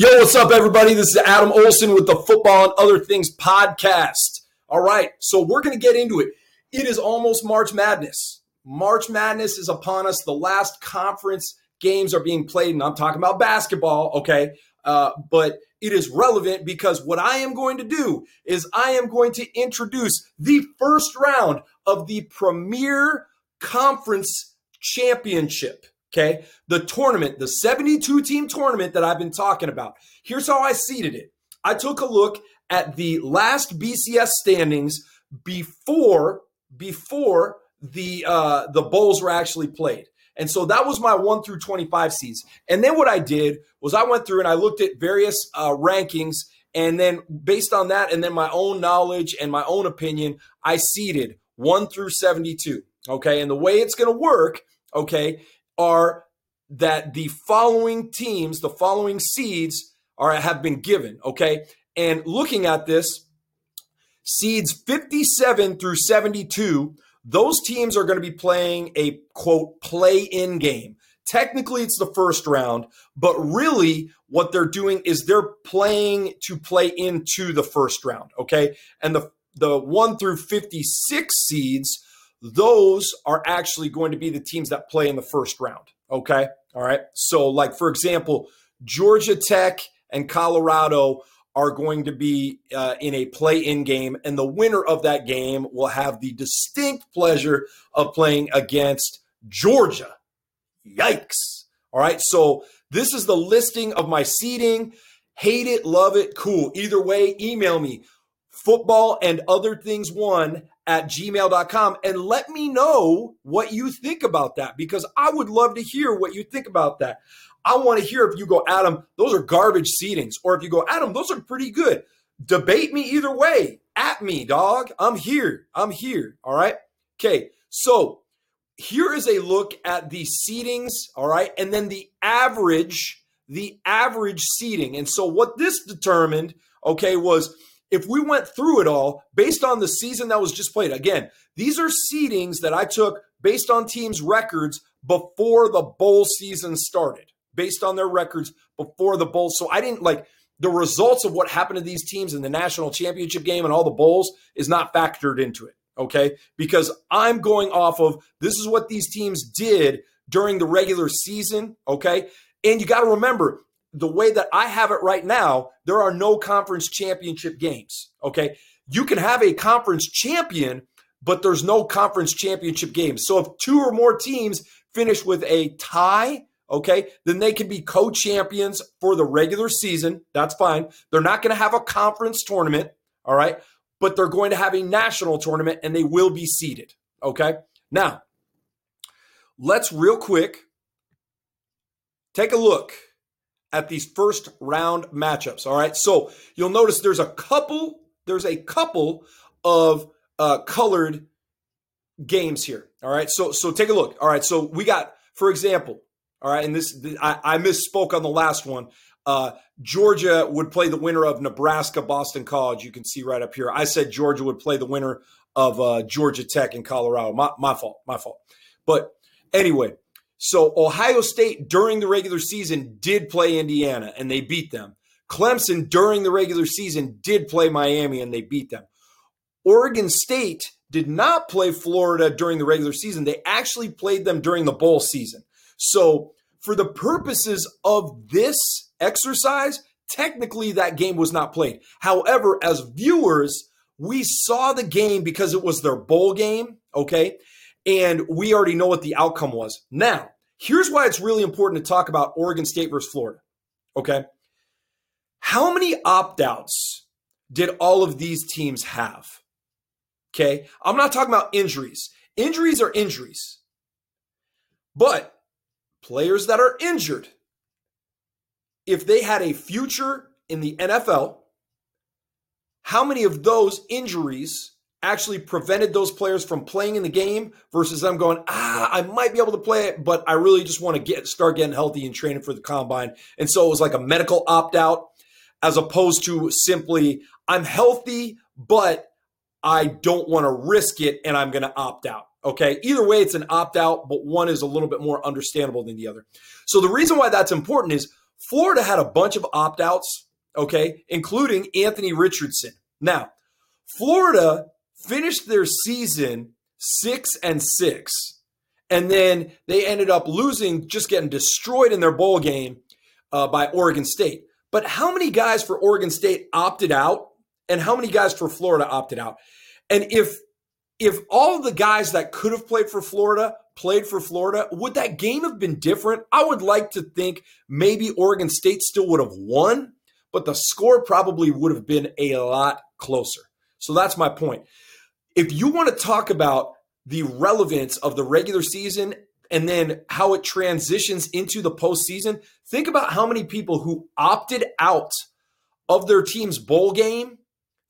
Yo, what's up, everybody? This is Adam Olson with the Football and Other Things podcast. All right, so we're going to get into it. It is almost March Madness. March Madness is upon us. The last conference games are being played, and I'm talking about basketball, okay? Uh, but it is relevant because what I am going to do is I am going to introduce the first round of the Premier Conference Championship. Okay. The tournament, the 72 team tournament that I've been talking about. Here's how I seeded it. I took a look at the last BCS standings before before the uh, the bowls were actually played. And so that was my 1 through 25 seeds. And then what I did was I went through and I looked at various uh, rankings and then based on that and then my own knowledge and my own opinion, I seeded 1 through 72. Okay? And the way it's going to work, okay, are that the following teams, the following seeds are have been given, okay? And looking at this, seeds 57 through 72, those teams are going to be playing a quote play in game. Technically, it's the first round, but really what they're doing is they're playing to play into the first round, okay? And the the 1 through 56 seeds those are actually going to be the teams that play in the first round. Okay. All right. So, like, for example, Georgia Tech and Colorado are going to be uh, in a play in game, and the winner of that game will have the distinct pleasure of playing against Georgia. Yikes. All right. So, this is the listing of my seating. Hate it, love it, cool. Either way, email me football and other things one at gmail.com and let me know what you think about that because I would love to hear what you think about that. I want to hear if you go, Adam, those are garbage seedings, or if you go, Adam, those are pretty good. Debate me either way. At me, dog. I'm here. I'm here. All right. Okay. So here is a look at the seedings. All right. And then the average, the average seeding. And so what this determined, okay, was if we went through it all based on the season that was just played, again, these are seedings that I took based on teams' records before the bowl season started, based on their records before the bowl. So I didn't like the results of what happened to these teams in the national championship game and all the bowls is not factored into it. Okay. Because I'm going off of this is what these teams did during the regular season. Okay. And you got to remember, the way that I have it right now, there are no conference championship games. Okay. You can have a conference champion, but there's no conference championship games. So if two or more teams finish with a tie, okay, then they can be co champions for the regular season. That's fine. They're not going to have a conference tournament. All right. But they're going to have a national tournament and they will be seeded. Okay. Now, let's real quick take a look at these first round matchups. All right. So you'll notice there's a couple, there's a couple of uh, colored games here. All right. So so take a look. All right. So we got, for example, all right, and this I, I misspoke on the last one. Uh, Georgia would play the winner of Nebraska Boston College. You can see right up here. I said Georgia would play the winner of uh, Georgia Tech in Colorado. My, my fault. My fault. But anyway, so Ohio State during the regular season did play Indiana and they beat them. Clemson during the regular season did play Miami and they beat them. Oregon State did not play Florida during the regular season. They actually played them during the bowl season. So, for the purposes of this exercise, technically that game was not played. However, as viewers, we saw the game because it was their bowl game, okay? And we already know what the outcome was. Now, here's why it's really important to talk about Oregon State versus Florida. Okay. How many opt outs did all of these teams have? Okay. I'm not talking about injuries. Injuries are injuries. But players that are injured, if they had a future in the NFL, how many of those injuries actually prevented those players from playing in the game versus them going, ah, I might be able to play it, but I really just want to get start getting healthy and training for the combine. And so it was like a medical opt out as opposed to simply, I'm healthy, but I don't want to risk it and I'm going to opt out. Okay. Either way, it's an opt out, but one is a little bit more understandable than the other. So the reason why that's important is Florida had a bunch of opt outs, okay, including Anthony Richardson. Now, Florida finished their season six and six, and then they ended up losing, just getting destroyed in their bowl game uh, by Oregon State. But how many guys for Oregon State opted out, and how many guys for Florida opted out? And if if all the guys that could have played for Florida played for Florida, would that game have been different? I would like to think maybe Oregon State still would have won, but the score probably would have been a lot closer. So that's my point. If you want to talk about the relevance of the regular season and then how it transitions into the postseason, think about how many people who opted out of their team's bowl game.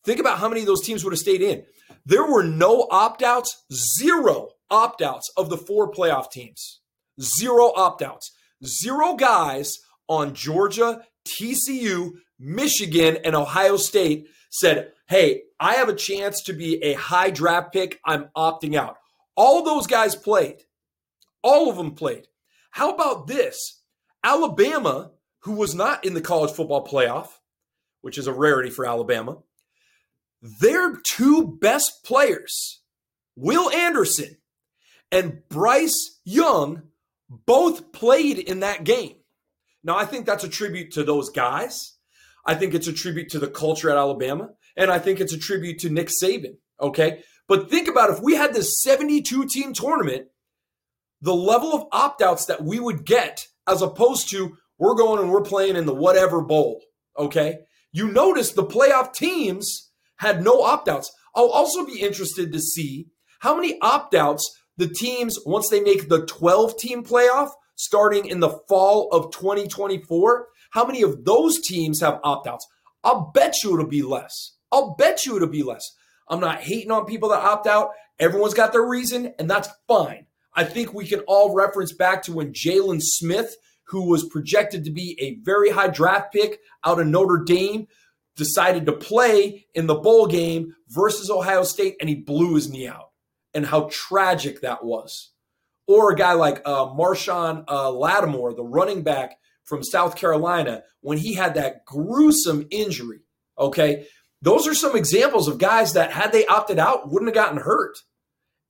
Think about how many of those teams would have stayed in. There were no opt outs, zero opt outs of the four playoff teams. Zero opt outs. Zero guys on Georgia, TCU, Michigan, and Ohio State said, Hey, I have a chance to be a high draft pick. I'm opting out. All those guys played. All of them played. How about this? Alabama, who was not in the college football playoff, which is a rarity for Alabama, their two best players, Will Anderson and Bryce Young, both played in that game. Now, I think that's a tribute to those guys. I think it's a tribute to the culture at Alabama. And I think it's a tribute to Nick Saban. Okay. But think about if we had this 72 team tournament, the level of opt outs that we would get as opposed to we're going and we're playing in the whatever bowl. Okay. You notice the playoff teams had no opt outs. I'll also be interested to see how many opt outs the teams, once they make the 12 team playoff starting in the fall of 2024, how many of those teams have opt outs? I'll bet you it'll be less. I'll bet you it'll be less. I'm not hating on people that opt out. Everyone's got their reason, and that's fine. I think we can all reference back to when Jaylon Smith, who was projected to be a very high draft pick out of Notre Dame, decided to play in the bowl game versus Ohio State and he blew his knee out, and how tragic that was. Or a guy like uh, Marshon uh, Lattimore, the running back from South Carolina, when he had that gruesome injury. Okay. Those are some examples of guys that, had they opted out, wouldn't have gotten hurt.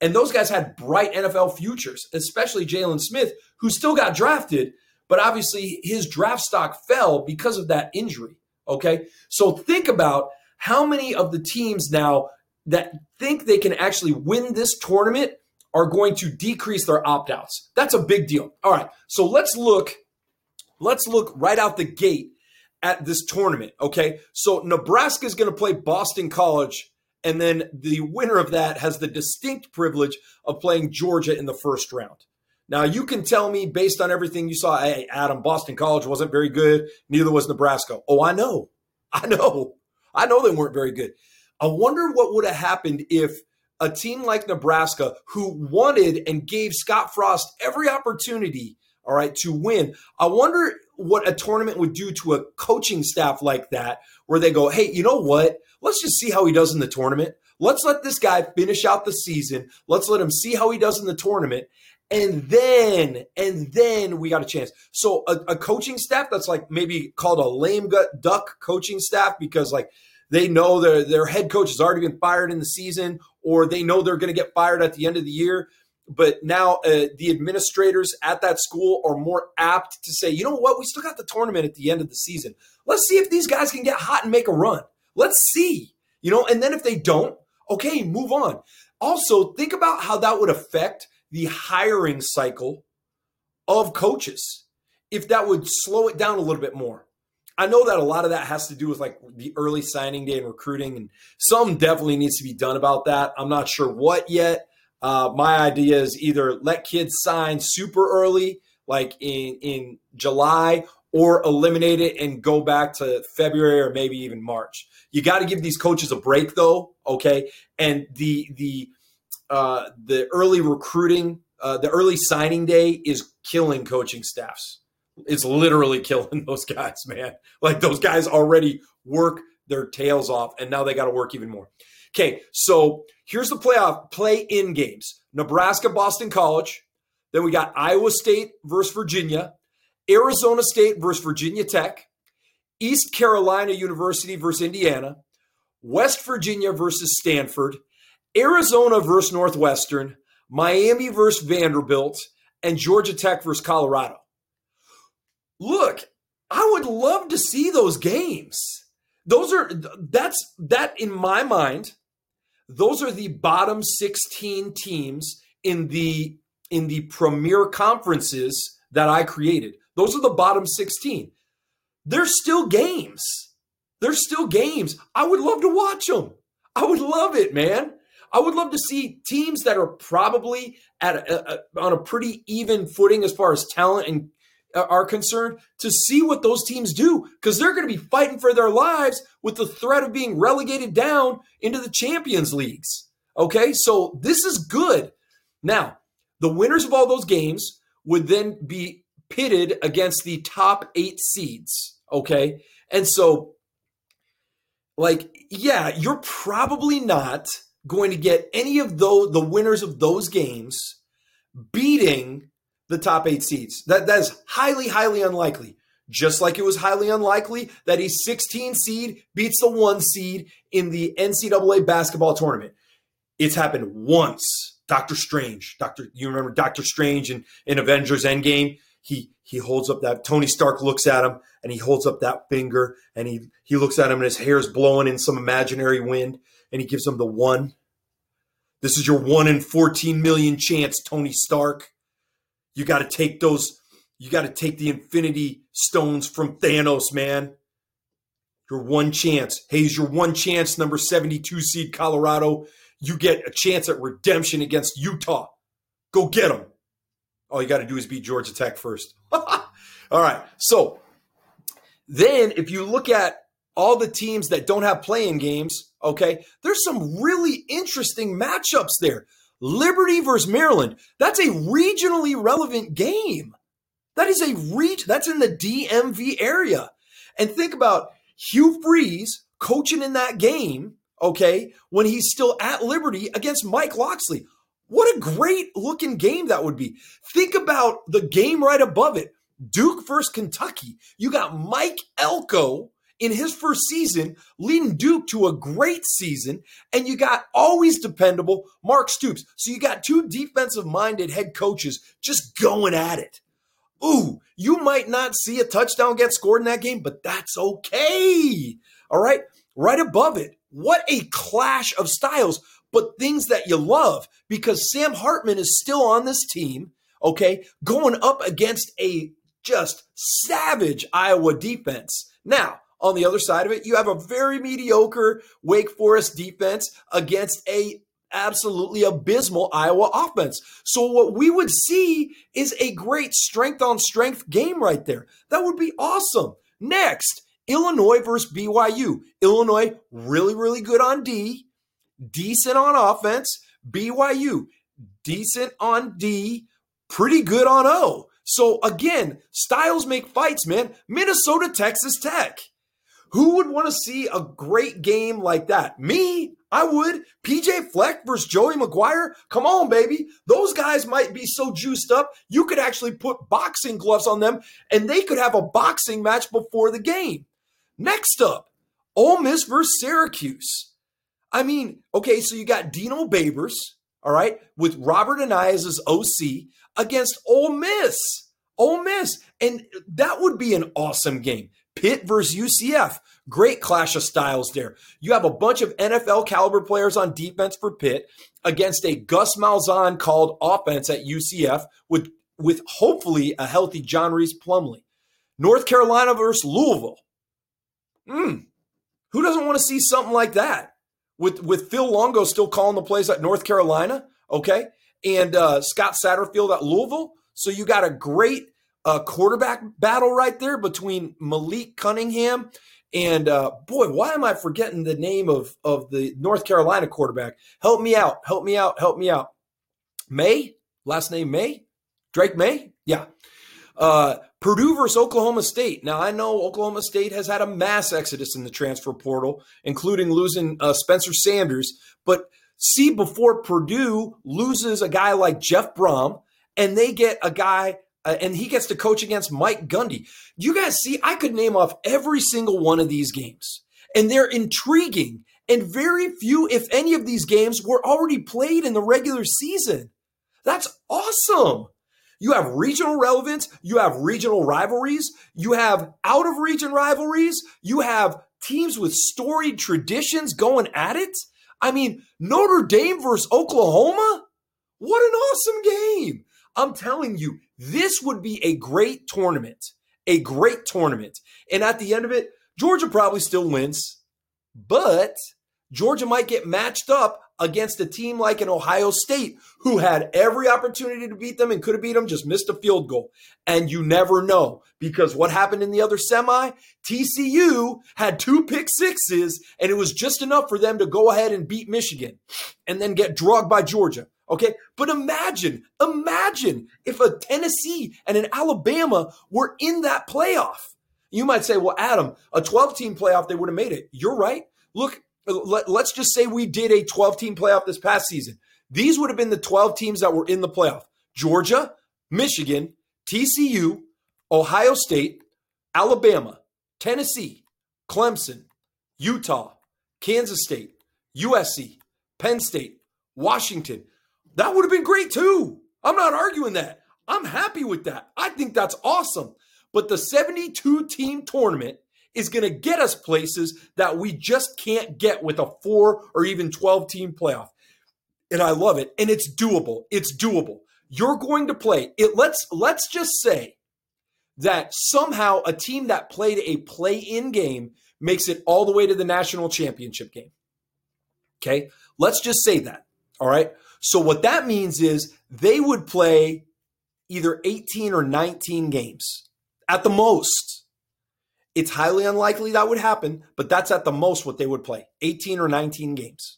And those guys had bright NFL futures, especially Jaylon Smith, who still got drafted, but obviously his draft stock fell because of that injury. Okay. So think about how many of the teams now that think they can actually win this tournament are going to decrease their opt outs. That's a big deal. All right. So let's look. Let's look right out the gate at this tournament. Okay. So Nebraska is going to play Boston College. And then the winner of that has the distinct privilege of playing Georgia in the first round. Now, you can tell me based on everything you saw, hey, Adam, Boston College wasn't very good. Neither was Nebraska. Oh, I know. I know. I know they weren't very good. I wonder what would have happened if a team like Nebraska, who wanted and gave Scott Frost every opportunity, all right, to win, I wonder what a tournament would do to a coaching staff like that, where they go, hey, you know what? Let's just see how he does in the tournament. Let's let this guy finish out the season. Let's let him see how he does in the tournament and then and then we got a chance. So a, a, coaching staff that's like maybe called a lame duck coaching staff because like they know their their head coach has already been fired in the season, or they know they're going to get fired at the end of the year. But now uh, the administrators at that school are more apt to say, you know what, we still got the tournament at the end of the season. Let's see if these guys can get hot and make a run. Let's see, you know. And then if they don't, okay, move on. Also, think about how that would affect the hiring cycle of coaches if that would slow it down a little bit more. I know that a lot of that has to do with like the early signing day and recruiting, and some definitely needs to be done about that. I'm not sure what yet. Uh, my idea is either let kids sign super early, like in in July, or eliminate it and go back to February or maybe even March. You got to give these coaches a break, though. Okay, and the the uh, the early recruiting, uh, the early signing day is killing coaching staffs. It's literally killing those guys, man. Like those guys already work their tails off, and now they got to work even more. Okay, so here's the playoff play in games Nebraska, Boston College. Then we got Iowa State versus Virginia. Arizona State versus Virginia Tech, East Carolina University versus Indiana, West Virginia versus Stanford, Arizona versus Northwestern, Miami versus Vanderbilt, and Georgia Tech versus Colorado. Look, I would love to see those games. Those are that's that in my mind, those are the bottom 16 teams in the in the premier conferences that I created. Those are the bottom 16. There's still games. There's still games. I would love to watch them. I would love it, man. I would love to see teams that are probably at a, a, on a pretty even footing as far as talent and are concerned to see what those teams do because they're going to be fighting for their lives with the threat of being relegated down into the Champions Leagues. Okay, so this is good. Now, the winners of all those games would then be pitted against the top eight seeds. Okay, and so, like, yeah, you're probably not going to get any of those the winners of those games beating the top eight seeds. That that is highly, highly unlikely. Just like it was highly unlikely that a 16 seed beats the one seed in the NCAA basketball tournament. It's happened once. Doctor Strange, Doctor, you remember Doctor Strange in, in Avengers Endgame? He he holds up that Tony Stark looks at him and he holds up that finger and he he looks at him and his hair's blowing in some imaginary wind and he gives him the one. This is your one in 14 million chance, Tony Stark. You got to take those, you got to take the infinity stones from Thanos, man. Your one chance. Hayes, your one chance, number 72 seed Colorado. You get a chance at redemption against Utah. Go get them. All you got to do is beat Georgia Tech first. All right. So then if you look at all the teams that don't have playing games, okay, there's some really interesting matchups there. Liberty versus Maryland. That's a regionally relevant game. That is a reach. That's in the DMV area. And think about Hugh Freeze coaching in that game, okay, when he's still at Liberty against Mike Locksley. What a great looking game that would be. Think about the game right above it Duke versus Kentucky. You got Mike Elko in his first season, leading Duke to a great season, and you got always dependable Mark Stoops. So you got two defensive minded head coaches just going at it. Ooh, you might not see a touchdown get scored in that game, but that's okay. All right. Right above it, what a clash of styles, but things that you love because Sam Hartman is still on this team, okay, going up against a just savage Iowa defense. Now, on the other side of it, you have a very mediocre Wake Forest defense against a absolutely abysmal Iowa offense. So what we would see is a great strength on strength game right there. That would be awesome. Next, Illinois versus BYU. Illinois really really good on D, decent on offense. BYU decent on D, pretty good on O. So again, styles make fights, man. Minnesota Texas Tech. Who would want to see a great game like that? Me, I would. PJ Fleck versus Joey McGuire? Come on, baby. Those guys might be so juiced up, you could actually put boxing gloves on them and they could have a boxing match before the game. Next up, Ole Miss versus Syracuse. I mean, okay, so you got Dino Babers, all right, with Robert Anae as OC against Ole Miss. Ole Miss. And that would be an awesome game. Pitt versus UCF. Great clash of styles there. You have a bunch of NFL caliber players on defense for Pitt against a Gus Malzahn called offense at UCF with, with hopefully a healthy John Rhys Plumlee. North Carolina versus Louisville. Hmm. Who doesn't want to see something like that? With with Phil Longo still calling the plays at North Carolina, okay, and uh, Scott Satterfield at Louisville. So you got a great a quarterback battle right there between Malik Cunningham and uh, boy, why am I forgetting the name of of the North Carolina quarterback? Help me out! Help me out! Help me out! Maye last name Maye Drake Maye yeah. Uh, Purdue versus Oklahoma State. Now I know Oklahoma State has had a mass exodus in the transfer portal, including losing uh, Spencer Sanders. But see, before Purdue loses a guy like Jeff Brohm, and they get a guy uh, and he gets to coach against Mike Gundy. You guys see, I could name off every single one of these games, and they're intriguing. And very few, if any, of these games were already played in the regular season. That's awesome. You have regional relevance, you have regional rivalries, you have out of region rivalries, you have teams with storied traditions going at it. I mean, Notre Dame versus Oklahoma? What an awesome game. I'm telling you, this would be a great tournament, a great tournament. And at the end of it, Georgia probably still wins, but Georgia might get matched up against a team like an Ohio State who had every opportunity to beat them and could have beat them, just missed a field goal. And you never know because what happened in the other semi? TCU had two pick sixes and it was just enough for them to go ahead and beat Michigan and then get drugged by Georgia. Okay. But imagine, imagine if a Tennessee and an Alabama were in that playoff. You might say, well, Adam, a 12 team playoff, they would have made it. You're right. Look, let, us just say we did a 12 team playoff this past season. These would have been the 12 teams that were in the playoff Georgia, Michigan, TCU, Ohio State, Alabama, Tennessee, Clemson, Utah, Kansas State, USC, Penn State, Washington, that would have been great too. I'm not arguing that. I'm happy with that. I think that's awesome. But the 72 team tournament is going to get us places that we just can't get with a four or even 12 team playoff. And I love it. And it's doable. It's doable. You're going to play it. Let's, let's just say that somehow a team that played a play in game makes it all the way to the national championship game. Okay. Let's just say that. All right. So what that means is they would play either 18 or 19 games at the most. It's highly unlikely that would happen, but that's at the most what they would play 18 or 19 games.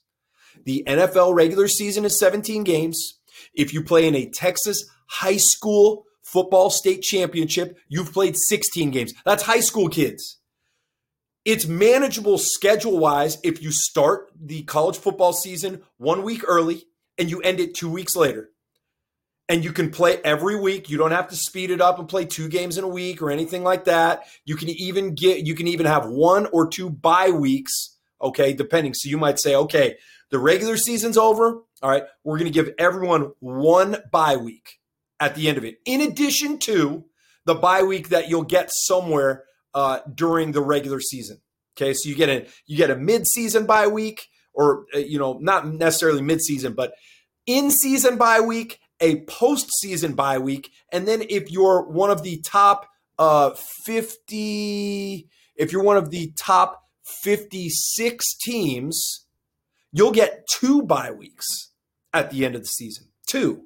The NFL regular season is 17 games. If you play in a Texas high school football state championship, you've played 16 games. That's high school kids. It's manageable schedule wise if you start the college football season one week early and you end it two weeks later. And you can play every week. You don't have to speed it up and play two games in a week or anything like that. You can even get you can even have one or two bye weeks, okay, depending. So you might say, okay, the regular season's over. All right, we're to give everyone one bye week at the end of it. In addition to the bye week that you'll get somewhere uh, during the regular season. Okay, so you get a you get a mid-season bye week, or uh, you know not necessarily midseason, but in season bye week, a postseason bye week, and then if you're one of the top uh, 50, if you're one of the top 56 teams, you'll get two bye weeks at the end of the season. Two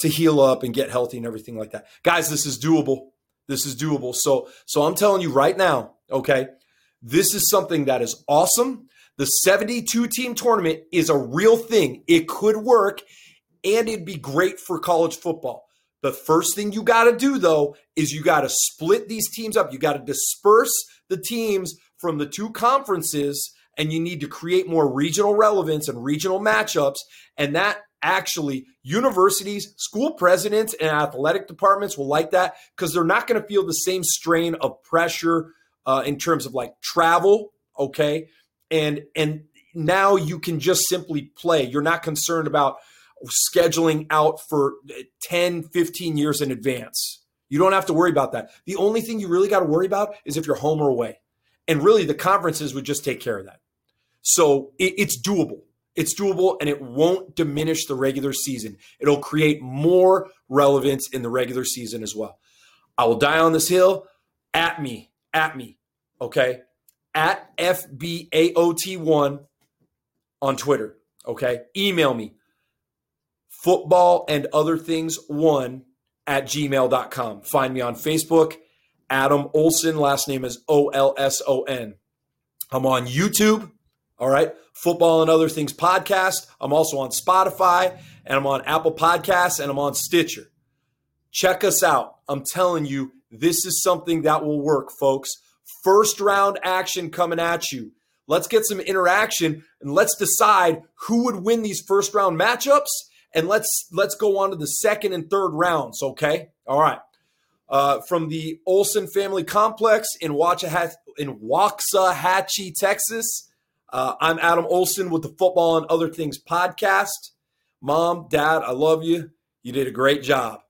to heal up and get healthy and everything like that. Guys, this is doable. This is doable. So so I'm telling you right now, okay? This is something that is awesome. The 72 team tournament is a real thing. It could work and it'd be great for college football. The first thing you got to do, though, is you got to split these teams up. You got to disperse the teams from the two conferences, and you need to create more regional relevance and regional matchups. And that actually, universities, school presidents, and athletic departments will like that because they're not going to feel the same strain of pressure uh, in terms of like travel. Okay and and now you can just simply play. You're not concerned about scheduling out for 10 15 years in advance. You don't have to worry about that. The only thing you really got to worry about is if you're home or away. And really the conferences would just take care of that. So it, it's doable. It's doable and it won't diminish the regular season. It'll create more relevance in the regular season as well. I will die on this hill. At me. At me. Okay at FBAOT1 on Twitter. Okay. Email me football and other things one at gmail.com. Find me on Facebook, Adam Olson. Last name is O L S O N. I'm on YouTube. All right. Football and other things podcast. I'm also on Spotify and I'm on Apple Podcasts and I'm on Stitcher. Check us out. I'm telling you, this is something that will work, folks First round action coming at you. Let's get some interaction and let's decide who would win these first round matchups. And let's let's go on to the second and third rounds. Okay, all right. Uh, from the Olson Family Complex in, Wachahat- in Waxahachie, Texas. Uh, I'm Adam Olson with the Football and Other Things podcast. Mom, Dad, I love you. You did a great job.